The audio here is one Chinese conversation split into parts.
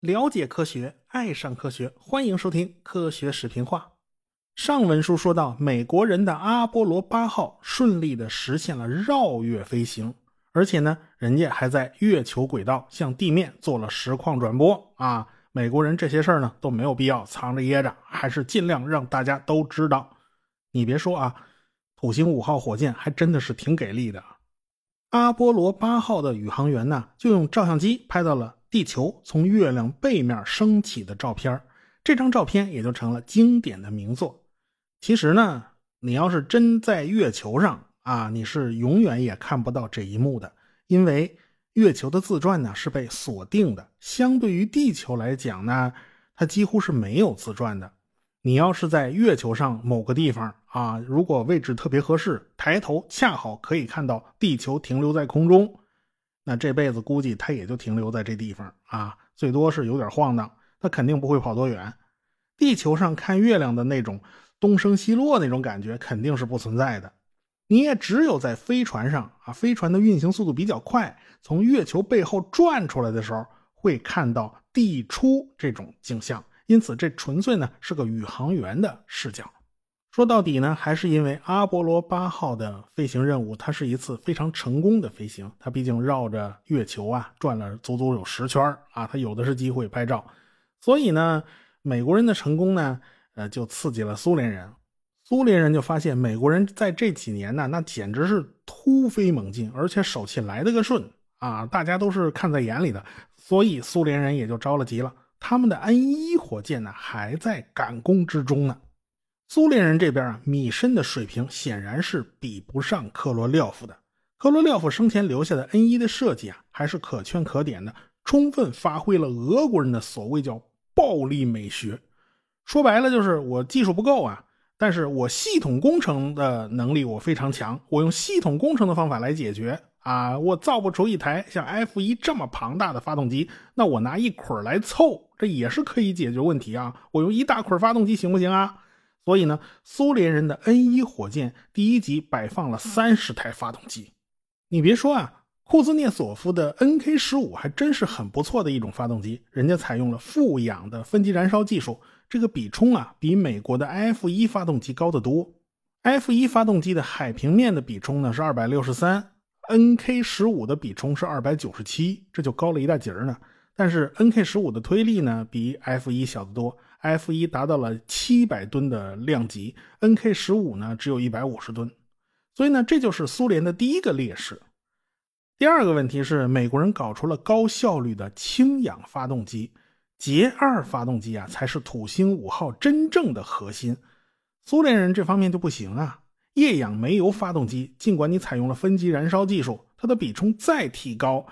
了解科学，爱上科学，欢迎收听《科学视频化》。上文书说到，美国人的阿波罗八号顺利的实现了绕月飞行，而且呢，人家还在月球轨道向地面做了实况转播啊。美国人这些事儿呢都没有必要藏着掖着，还是尽量让大家都知道。你别说啊，土星五号火箭还真的是挺给力的。阿波罗八号的宇航员呢，就用照相机拍到了地球从月亮背面升起的照片，这张照片也就成了经典的名作。其实呢，你要是真在月球上啊，你是永远也看不到这一幕的，因为。月球的自转呢是被锁定的，相对于地球来讲呢，它几乎是没有自转的。你要是在月球上某个地方啊，如果位置特别合适，抬头恰好可以看到地球停留在空中，那这辈子估计它也就停留在这地方啊，最多是有点晃荡，它肯定不会跑多远。地球上看月亮的那种东升西落那种感觉肯定是不存在的。你也只有在飞船上啊，飞船的运行速度比较快，从月球背后转出来的时候，会看到地出这种景象。因此，这纯粹呢是个宇航员的视角。说到底呢，还是因为阿波罗八号的飞行任务，它是一次非常成功的飞行。它毕竟绕着月球啊转了足足有十圈啊，它有的是机会拍照。所以呢，美国人的成功呢，呃，就刺激了苏联人。苏联人就发现美国人在这几年呢，那简直是突飞猛进，而且手气来得个顺啊！大家都是看在眼里的，所以苏联人也就着了急了。他们的 N 一火箭呢，还在赶工之中呢。苏联人这边啊，米申的水平显然是比不上科罗廖夫的。科罗廖夫生前留下的 N 一的设计啊，还是可圈可点的，充分发挥了俄国人的所谓叫暴力美学。说白了就是我技术不够啊。但是我系统工程的能力我非常强，我用系统工程的方法来解决啊！我造不出一台像 F 一这么庞大的发动机，那我拿一捆来凑，这也是可以解决问题啊！我用一大捆发动机行不行啊？所以呢，苏联人的 N 一火箭第一级摆放了三十台发动机。你别说啊，库兹涅索夫的 NK 十五还真是很不错的一种发动机，人家采用了负氧的分级燃烧技术。这个比冲啊，比美国的 F 一发动机高得多。F 一发动机的海平面的比冲呢是二百六十三，NK 十五的比冲是二百九十七，这就高了一大截呢。但是 NK 十五的推力呢比 F 一小得多，F 一达到了七百吨的量级，NK 十五呢只有一百五十吨。所以呢，这就是苏联的第一个劣势。第二个问题是，美国人搞出了高效率的氢氧发动机。捷二发动机啊，才是土星五号真正的核心。苏联人这方面就不行啊。液氧煤油发动机，尽管你采用了分级燃烧技术，它的比冲再提高，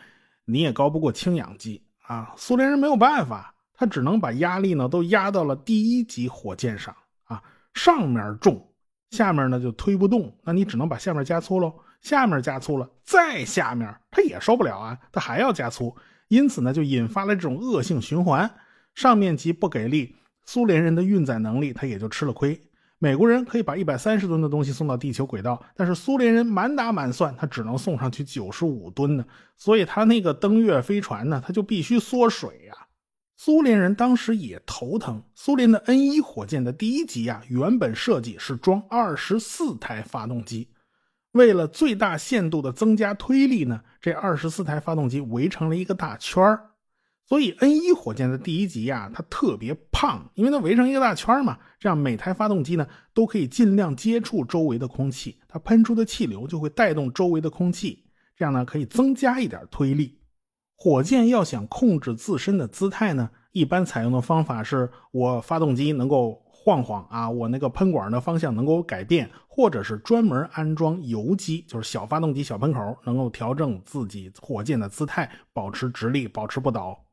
你也高不过氢氧机啊。苏联人没有办法，他只能把压力呢都压到了第一级火箭上啊。上面重，下面呢就推不动，那你只能把下面加粗喽。下面加粗了，再下面它也受不了啊，它还要加粗。因此呢，就引发了这种恶性循环。上面级不给力，苏联人的运载能力他也就吃了亏。美国人可以把一百三十吨的东西送到地球轨道，但是苏联人满打满算，他只能送上去九十五吨呢。所以他那个登月飞船呢，他就必须缩水呀。苏联人当时也头疼。苏联的 N 一火箭的第一级啊，原本设计是装二十四台发动机。为了最大限度的增加推力呢，这二十四台发动机围成了一个大圈儿，所以 N 一火箭的第一级呀，它特别胖，因为它围成一个大圈嘛，这样每台发动机呢都可以尽量接触周围的空气，它喷出的气流就会带动周围的空气，这样呢可以增加一点推力。火箭要想控制自身的姿态呢，一般采用的方法是我发动机能够。晃晃啊，我那个喷管的方向能够改变，或者是专门安装油机，就是小发动机小喷口，能够调整自己火箭的姿态，保持直立，保持不倒。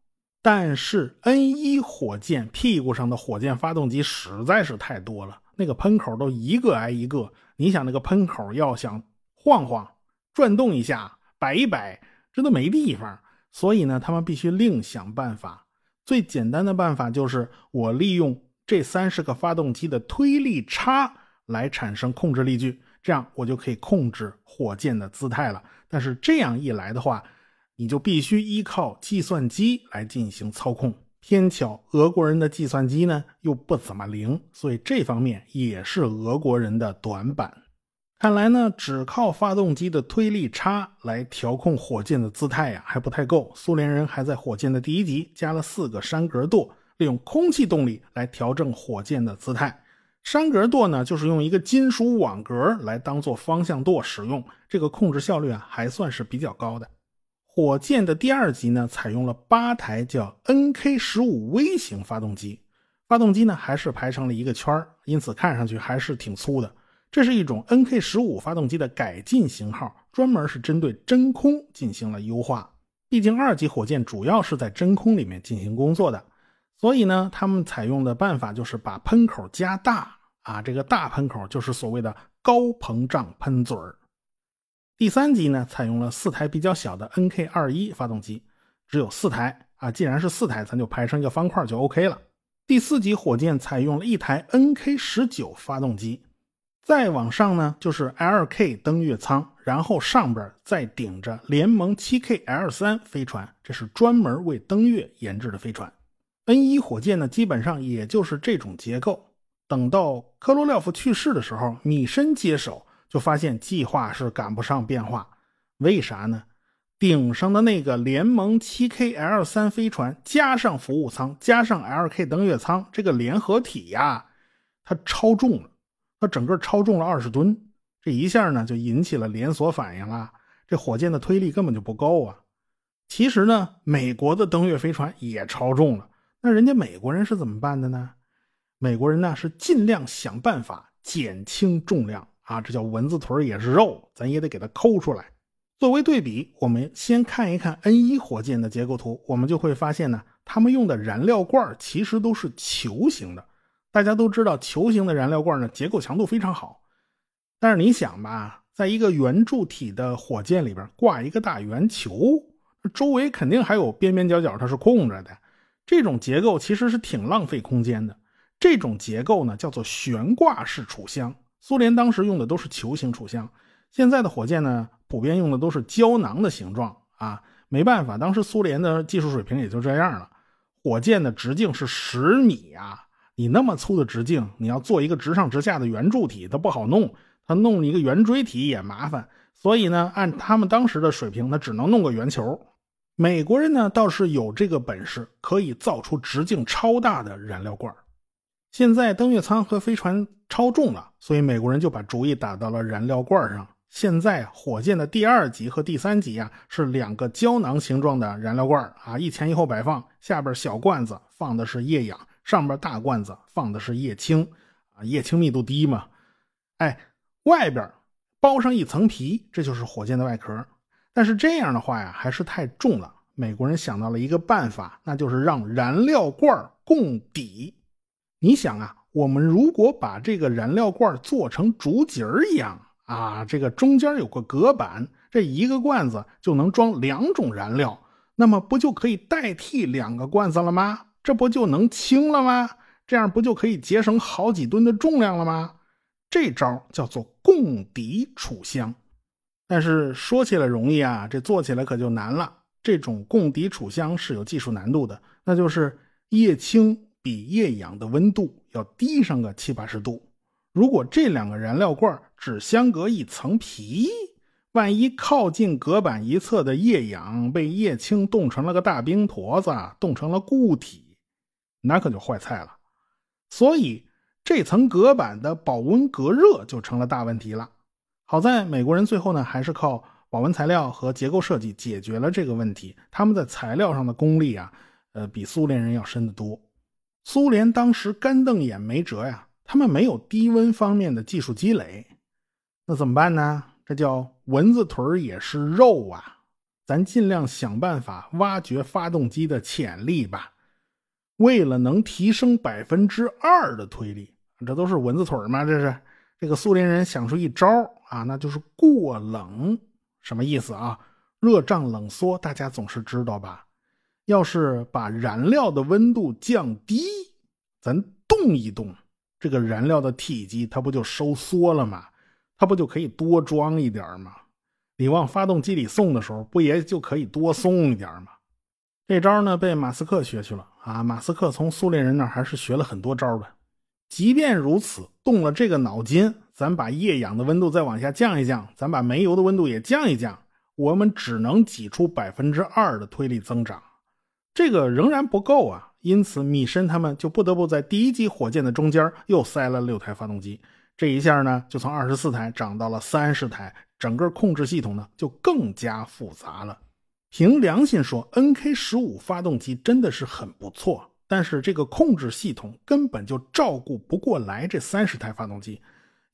但是 N 一火箭屁股上的火箭发动机实在是太多了，那个喷口都一个挨一个。你想那个喷口要想晃晃、转动一下、摆一摆，这都没地方。所以呢，他们必须另想办法。最简单的办法就是我利用。这三十个发动机的推力差来产生控制力矩，这样我就可以控制火箭的姿态了。但是这样一来的话，你就必须依靠计算机来进行操控。偏巧俄国人的计算机呢又不怎么灵，所以这方面也是俄国人的短板。看来呢，只靠发动机的推力差来调控火箭的姿态呀，还不太够。苏联人还在火箭的第一级加了四个山格舵，利用空气动力来调整火箭的姿态。山格舵呢，就是用一个金属网格来当做方向舵使用，这个控制效率啊，还算是比较高的。火箭的第二级呢，采用了八台叫 NK 十五 V 型发动机，发动机呢还是排成了一个圈因此看上去还是挺粗的。这是一种 NK 十五发动机的改进型号，专门是针对真空进行了优化。毕竟二级火箭主要是在真空里面进行工作的，所以呢，他们采用的办法就是把喷口加大啊，这个大喷口就是所谓的高膨胀喷嘴儿。第三级呢，采用了四台比较小的 NK 二一发动机，只有四台啊，既然是四台，咱就排成一个方块就 OK 了。第四级火箭采用了一台 NK 十九发动机。再往上呢，就是 LK 登月舱，然后上边再顶着联盟 7K-L 三飞船，这是专门为登月研制的飞船。N 一火箭呢，基本上也就是这种结构。等到科罗廖夫去世的时候，米申接手，就发现计划是赶不上变化。为啥呢？顶上的那个联盟 7K-L 三飞船，加上服务舱，加上 LK 登月舱，这个联合体呀，它超重了。它整个超重了二十吨，这一下呢就引起了连锁反应了。这火箭的推力根本就不够啊！其实呢，美国的登月飞船也超重了。那人家美国人是怎么办的呢？美国人呢是尽量想办法减轻重量啊，这叫蚊子腿也是肉，咱也得给它抠出来。作为对比，我们先看一看 N 一火箭的结构图，我们就会发现呢，他们用的燃料罐其实都是球形的。大家都知道，球形的燃料罐呢，结构强度非常好。但是你想吧，在一个圆柱体的火箭里边挂一个大圆球，周围肯定还有边边角角它是空着的。这种结构其实是挺浪费空间的。这种结构呢，叫做悬挂式储箱。苏联当时用的都是球形储箱，现在的火箭呢，普遍用的都是胶囊的形状啊。没办法，当时苏联的技术水平也就这样了。火箭的直径是十米啊。你那么粗的直径，你要做一个直上直下的圆柱体，它不好弄。它弄一个圆锥体也麻烦，所以呢，按他们当时的水平，它只能弄个圆球。美国人呢倒是有这个本事，可以造出直径超大的燃料罐。现在登月舱和飞船超重了，所以美国人就把主意打到了燃料罐上。现在火箭的第二级和第三级啊，是两个胶囊形状的燃料罐啊，一前一后摆放，下边小罐子放的是液氧。上边大罐子放的是液氢，啊，液氢密度低嘛，哎，外边包上一层皮，这就是火箭的外壳。但是这样的话呀，还是太重了。美国人想到了一个办法，那就是让燃料罐共底。你想啊，我们如果把这个燃料罐做成竹节一样啊，这个中间有个隔板，这一个罐子就能装两种燃料，那么不就可以代替两个罐子了吗？这不就能轻了吗？这样不就可以节省好几吨的重量了吗？这招叫做共底储箱。但是说起来容易啊，这做起来可就难了。这种共底储箱是有技术难度的，那就是液氢比液氧的温度要低上个七八十度。如果这两个燃料罐只相隔一层皮，万一靠近隔板一侧的液氧被液氢冻成了个大冰坨子，冻成了固体。那可就坏菜了，所以这层隔板的保温隔热就成了大问题了。好在美国人最后呢，还是靠保温材料和结构设计解决了这个问题。他们在材料上的功力啊，呃，比苏联人要深得多。苏联当时干瞪眼没辙呀，他们没有低温方面的技术积累，那怎么办呢？这叫蚊子腿也是肉啊！咱尽量想办法挖掘发动机的潜力吧。为了能提升百分之二的推力，这都是蚊子腿吗？这是这个苏联人想出一招啊，那就是过冷。什么意思啊？热胀冷缩，大家总是知道吧？要是把燃料的温度降低，咱动一动，这个燃料的体积它不就收缩了吗？它不就可以多装一点吗？你往发动机里送的时候，不也就可以多送一点吗？这招呢，被马斯克学去了啊！马斯克从苏联人那还是学了很多招的。即便如此，动了这个脑筋，咱把液氧的温度再往下降一降，咱把煤油的温度也降一降，我们只能挤出百分之二的推力增长，这个仍然不够啊！因此，米申他们就不得不在第一级火箭的中间又塞了六台发动机，这一下呢，就从二十四台涨到了三十台，整个控制系统呢就更加复杂了。凭良心说，NK 十五发动机真的是很不错，但是这个控制系统根本就照顾不过来这三十台发动机，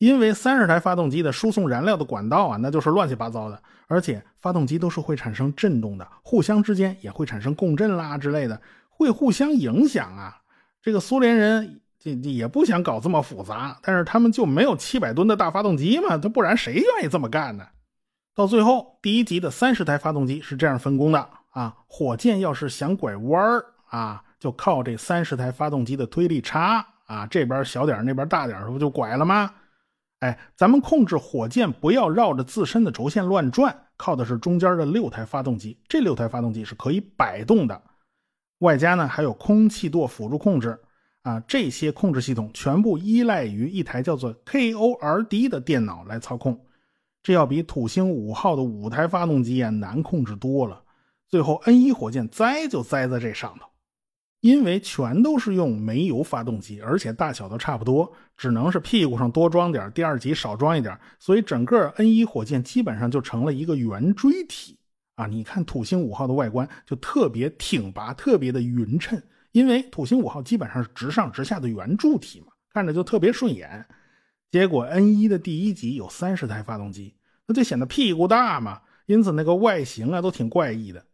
因为三十台发动机的输送燃料的管道啊，那就是乱七八糟的，而且发动机都是会产生震动的，互相之间也会产生共振啦之类的，会互相影响啊。这个苏联人这也不想搞这么复杂，但是他们就没有七百吨的大发动机嘛，他不然谁愿意这么干呢？到最后，第一级的三十台发动机是这样分工的啊。火箭要是想拐弯儿啊，就靠这三十台发动机的推力差啊，这边小点那边大点不就拐了吗？哎，咱们控制火箭不要绕着自身的轴线乱转，靠的是中间的六台发动机。这六台发动机是可以摆动的，外加呢还有空气舵辅助控制啊。这些控制系统全部依赖于一台叫做 KORD 的电脑来操控。这要比土星五号的五台发动机啊难控制多了。最后，N 一火箭栽就栽在这上头，因为全都是用煤油发动机，而且大小都差不多，只能是屁股上多装点，第二级少装一点，所以整个 N 一火箭基本上就成了一个圆锥体啊。你看土星五号的外观就特别挺拔，特别的匀称，因为土星五号基本上是直上直下的圆柱体嘛，看着就特别顺眼。结果 N 一的第一级有三十台发动机，那就显得屁股大嘛，因此那个外形啊都挺怪异的。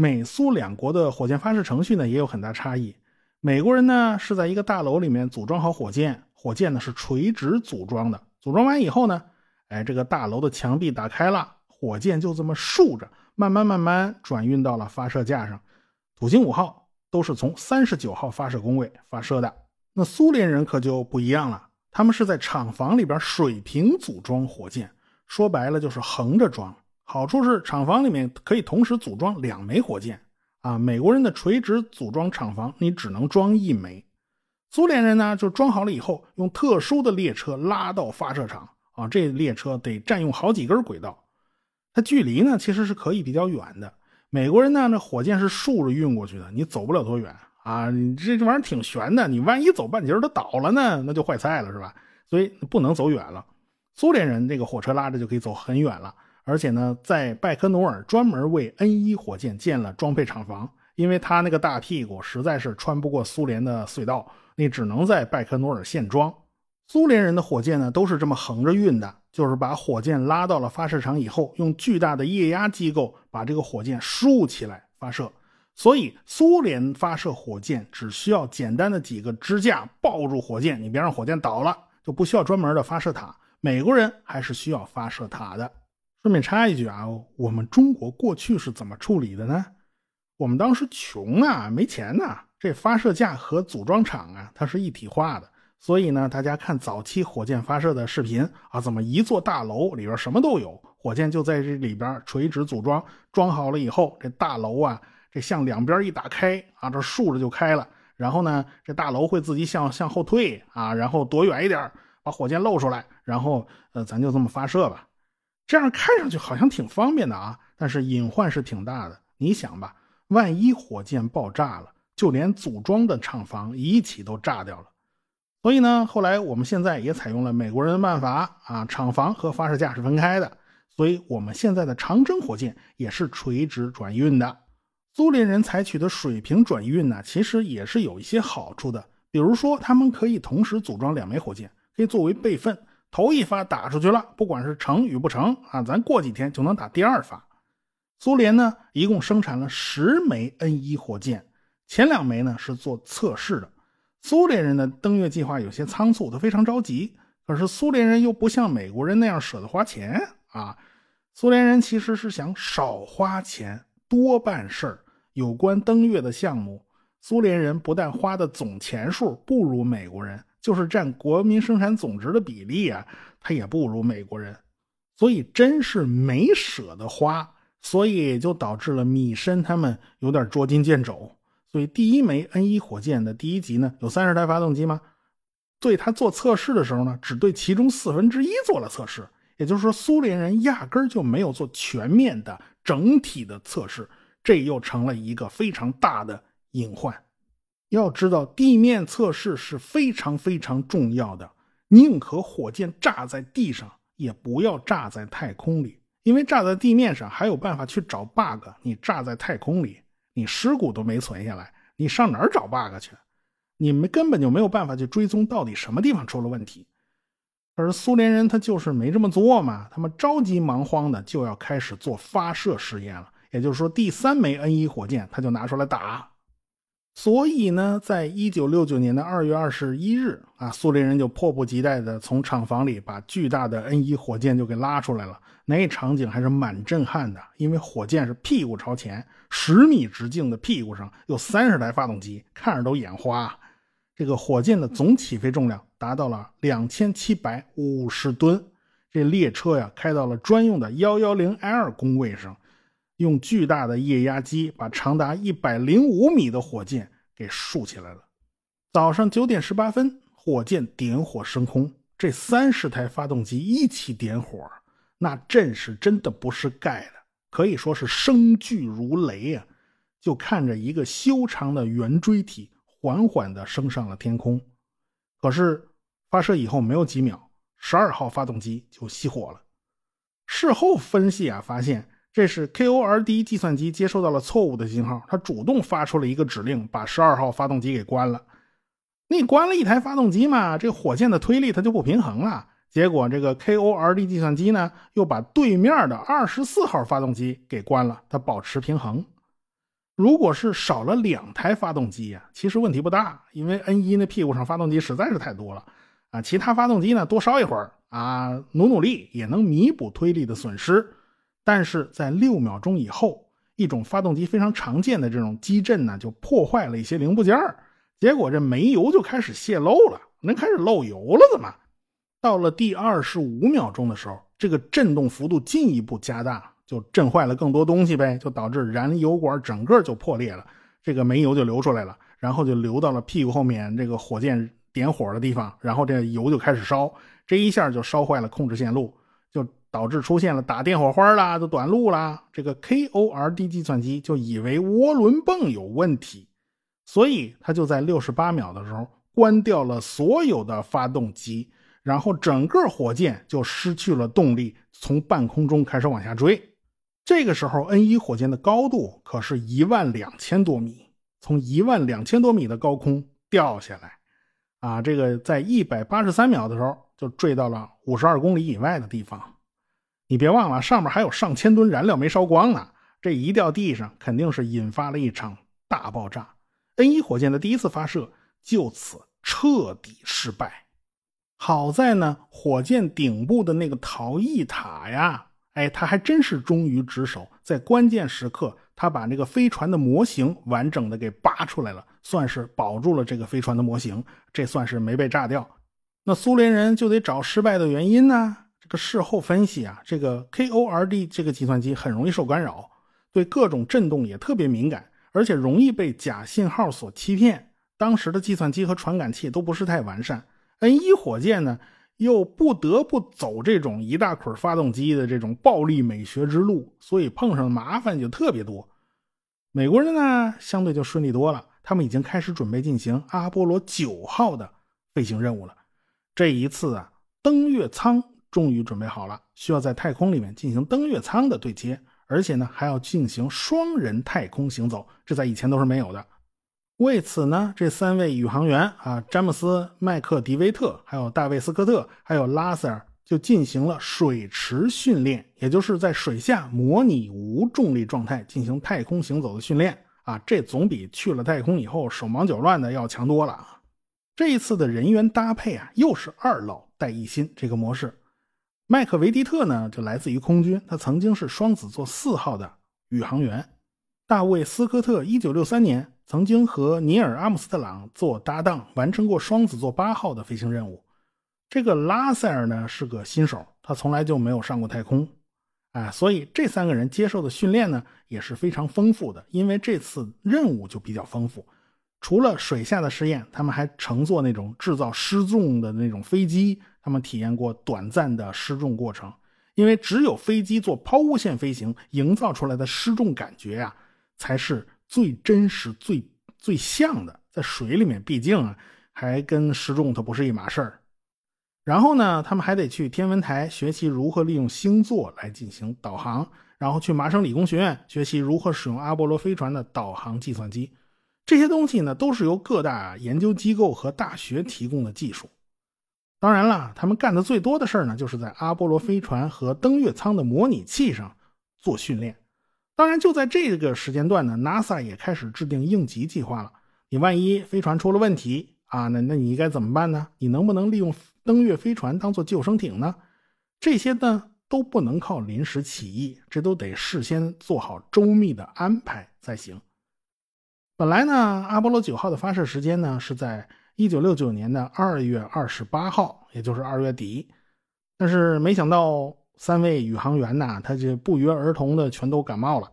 美苏两国的火箭发射程序呢也有很大差异。美国人呢是在一个大楼里面组装好火箭，火箭呢是垂直组装的。组装完以后呢，哎，这个大楼的墙壁打开了，火箭就这么竖着，慢慢慢慢转运到了发射架上。土星五号都是从三十九号发射工位发射的，那苏联人可就不一样了。他们是在厂房里边水平组装火箭，说白了就是横着装。好处是厂房里面可以同时组装两枚火箭啊。美国人的垂直组装厂房，你只能装一枚。苏联人呢，就装好了以后，用特殊的列车拉到发射场啊。这列车得占用好几根轨道，它距离呢其实是可以比较远的。美国人呢，那火箭是竖着运过去的，你走不了多远。啊，你这这玩意儿挺悬的，你万一走半截它倒了呢，那就坏菜了，是吧？所以不能走远了。苏联人这个火车拉着就可以走很远了，而且呢，在拜科努尔专门为 N 一火箭建了装配厂房，因为他那个大屁股实在是穿不过苏联的隧道，你只能在拜科努尔现装。苏联人的火箭呢，都是这么横着运的，就是把火箭拉到了发射场以后，用巨大的液压机构把这个火箭竖起来发射。所以，苏联发射火箭只需要简单的几个支架抱住火箭，你别让火箭倒了，就不需要专门的发射塔。美国人还是需要发射塔的。顺便插一句啊，我们中国过去是怎么处理的呢？我们当时穷啊，没钱呐。这发射架和组装厂啊，它是一体化的。所以呢，大家看早期火箭发射的视频啊，怎么一座大楼里边什么都有，火箭就在这里边垂直组装，装好了以后，这大楼啊。这向两边一打开啊，这竖着就开了。然后呢，这大楼会自己向向后退啊，然后躲远一点，把火箭露出来。然后呃，咱就这么发射吧。这样看上去好像挺方便的啊，但是隐患是挺大的。你想吧，万一火箭爆炸了，就连组装的厂房一起都炸掉了。所以呢，后来我们现在也采用了美国人的办法啊，厂房和发射架是分开的。所以我们现在的长征火箭也是垂直转运的。苏联人采取的水平转运呢，其实也是有一些好处的。比如说，他们可以同时组装两枚火箭，可以作为备份。头一发打出去了，不管是成与不成啊，咱过几天就能打第二发。苏联呢，一共生产了十枚 N 一火箭，前两枚呢是做测试的。苏联人的登月计划有些仓促，他非常着急。可是苏联人又不像美国人那样舍得花钱啊，苏联人其实是想少花钱多办事儿。有关登月的项目，苏联人不但花的总钱数不如美国人，就是占国民生产总值的比例啊，他也不如美国人。所以真是没舍得花，所以就导致了米申他们有点捉襟见肘。所以第一枚 N 一火箭的第一级呢，有三十台发动机吗？对他做测试的时候呢，只对其中四分之一做了测试。也就是说，苏联人压根就没有做全面的整体的测试，这又成了一个非常大的隐患。要知道，地面测试是非常非常重要的，宁可火箭炸在地上。也不要炸在太空里，因为炸在地面上还有办法去找 bug。你炸在太空里，你尸骨都没存下来，你上哪儿找 bug 去？你们根本就没有办法去追踪到底什么地方出了问题。而苏联人他就是没这么做嘛，他们着急忙慌的就要开始做发射实验了。也就是说，第三枚 N 一火箭他就拿出来打。所以呢，在一九六九年的二月二十一日啊，苏联人就迫不及待地从厂房里把巨大的 N 一火箭就给拉出来了。那场景还是蛮震撼的，因为火箭是屁股朝前，十米直径的屁股上有三十台发动机，看着都眼花。这个火箭的总起飞重量达到了两千七百五十吨，这列车呀开到了专用的幺幺零 L 工位上。用巨大的液压机把长达一百零五米的火箭给竖起来了。早上九点十八分，火箭点火升空，这三十台发动机一起点火，那阵势真的不是盖的，可以说是声巨如雷啊！就看着一个修长的圆锥体缓缓地升上了天空。可是发射以后没有几秒，十二号发动机就熄火了。事后分析啊，发现。这是 KORD 计算机接收到了错误的信号，它主动发出了一个指令，把十二号发动机给关了。你关了一台发动机嘛，这火箭的推力它就不平衡了。结果这个 KORD 计算机呢，又把对面的二十四号发动机给关了，它保持平衡。如果是少了两台发动机呀，其实问题不大，因为 N 一那屁股上发动机实在是太多了啊。其他发动机呢，多烧一会儿啊，努努力也能弥补推力的损失。但是在六秒钟以后，一种发动机非常常见的这种机震呢，就破坏了一些零部件结果这煤油就开始泄漏了，那开始漏油了，怎么？到了第二十五秒钟的时候，这个震动幅度进一步加大，就震坏了更多东西呗，就导致燃油管整个就破裂了，这个煤油就流出来了，然后就流到了屁股后面这个火箭点火的地方，然后这油就开始烧，这一下就烧坏了控制线路。导致出现了打电火花啦，就短路啦。这个 KORD 计算机就以为涡轮泵有问题，所以它就在六十八秒的时候关掉了所有的发动机，然后整个火箭就失去了动力，从半空中开始往下坠。这个时候，N 一火箭的高度可是一万两千多米，从一万两千多米的高空掉下来，啊，这个在一百八十三秒的时候就坠到了五十二公里以外的地方。你别忘了，上面还有上千吨燃料没烧光呢。这一掉地上，肯定是引发了一场大爆炸。N 一火箭的第一次发射就此彻底失败。好在呢，火箭顶部的那个逃逸塔呀，哎，它还真是忠于职守，在关键时刻，它把那个飞船的模型完整的给扒出来了，算是保住了这个飞船的模型，这算是没被炸掉。那苏联人就得找失败的原因呢？这个事后分析啊，这个 KORD 这个计算机很容易受干扰，对各种震动也特别敏感，而且容易被假信号所欺骗。当时的计算机和传感器都不是太完善，N 一火箭呢又不得不走这种一大捆发动机的这种暴力美学之路，所以碰上的麻烦就特别多。美国人呢相对就顺利多了，他们已经开始准备进行阿波罗九号的飞行任务了。这一次啊，登月舱。终于准备好了，需要在太空里面进行登月舱的对接，而且呢还要进行双人太空行走，这在以前都是没有的。为此呢，这三位宇航员啊，詹姆斯、麦克迪维特、还有大卫斯科特、还有拉塞尔，就进行了水池训练，也就是在水下模拟无重力状态进行太空行走的训练啊，这总比去了太空以后手忙脚乱的要强多了。这一次的人员搭配啊，又是二老带一新这个模式。麦克维迪特呢，就来自于空军，他曾经是双子座四号的宇航员。大卫斯科特一九六三年曾经和尼尔·阿姆斯特朗做搭档，完成过双子座八号的飞行任务。这个拉塞尔呢是个新手，他从来就没有上过太空，哎，所以这三个人接受的训练呢也是非常丰富的。因为这次任务就比较丰富，除了水下的试验，他们还乘坐那种制造失重的那种飞机，他们体验过短暂的失重过程。因为只有飞机做抛物线飞行，营造出来的失重感觉呀，才是最真实、最最像的。在水里面，毕竟啊，还跟失重它不是一码事儿。然后呢，他们还得去天文台学习如何利用星座来进行导航，然后去麻省理工学院学习如何使用阿波罗飞船的导航计算机。这些东西呢，都是由各大研究机构和大学提供的技术。当然了，他们干的最多的事儿呢，就是在阿波罗飞船和登月舱的模拟器上做训练。当然，就在这个时间段呢，NASA 也开始制定应急计划了。你万一飞船出了问题啊，那那你应该怎么办呢？你能不能利用登月飞船当做救生艇呢？这些呢都不能靠临时起意，这都得事先做好周密的安排才行。本来呢，阿波罗九号的发射时间呢是在。一九六九年的二月二十八号，也就是二月底，但是没想到三位宇航员呐，他就不约而同的全都感冒了。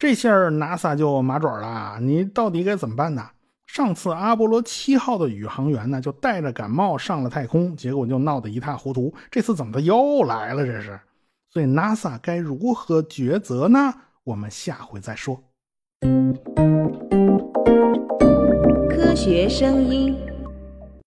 这下 NASA 就麻爪了，你到底该怎么办呢？上次阿波罗七号的宇航员呢，就带着感冒上了太空，结果就闹得一塌糊涂。这次怎么的又来了？这是，所以 NASA 该如何抉择呢？我们下回再说。科学声音。